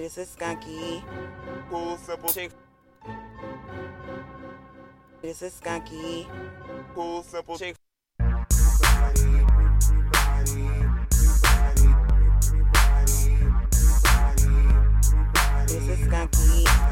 This is Skunkee. Cool, simple chick. This is Skunkee. Cool, simple chick. This is Skunkee.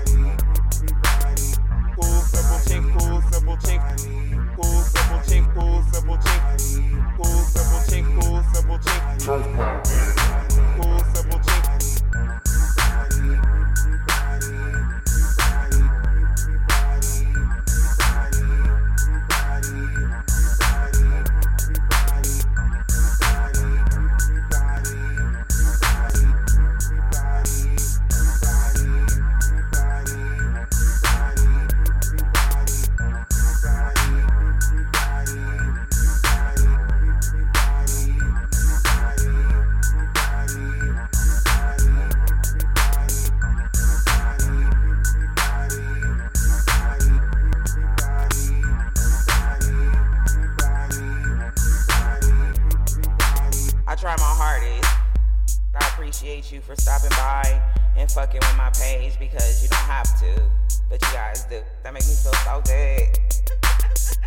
Appreciate you for stopping by and fucking with my page because you don't have to, but you guys do. That makes me feel so good.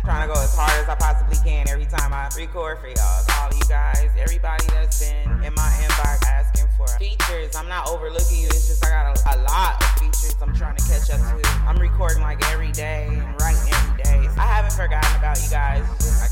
Trying to go as hard as I possibly can every time I record for y'all. All you guys, everybody that's been in my inbox asking for features. I'm not overlooking you. It's just I got a, a lot of features I'm trying to catch up to. I'm recording like every day and writing every day. I haven't forgotten about you guys. It's just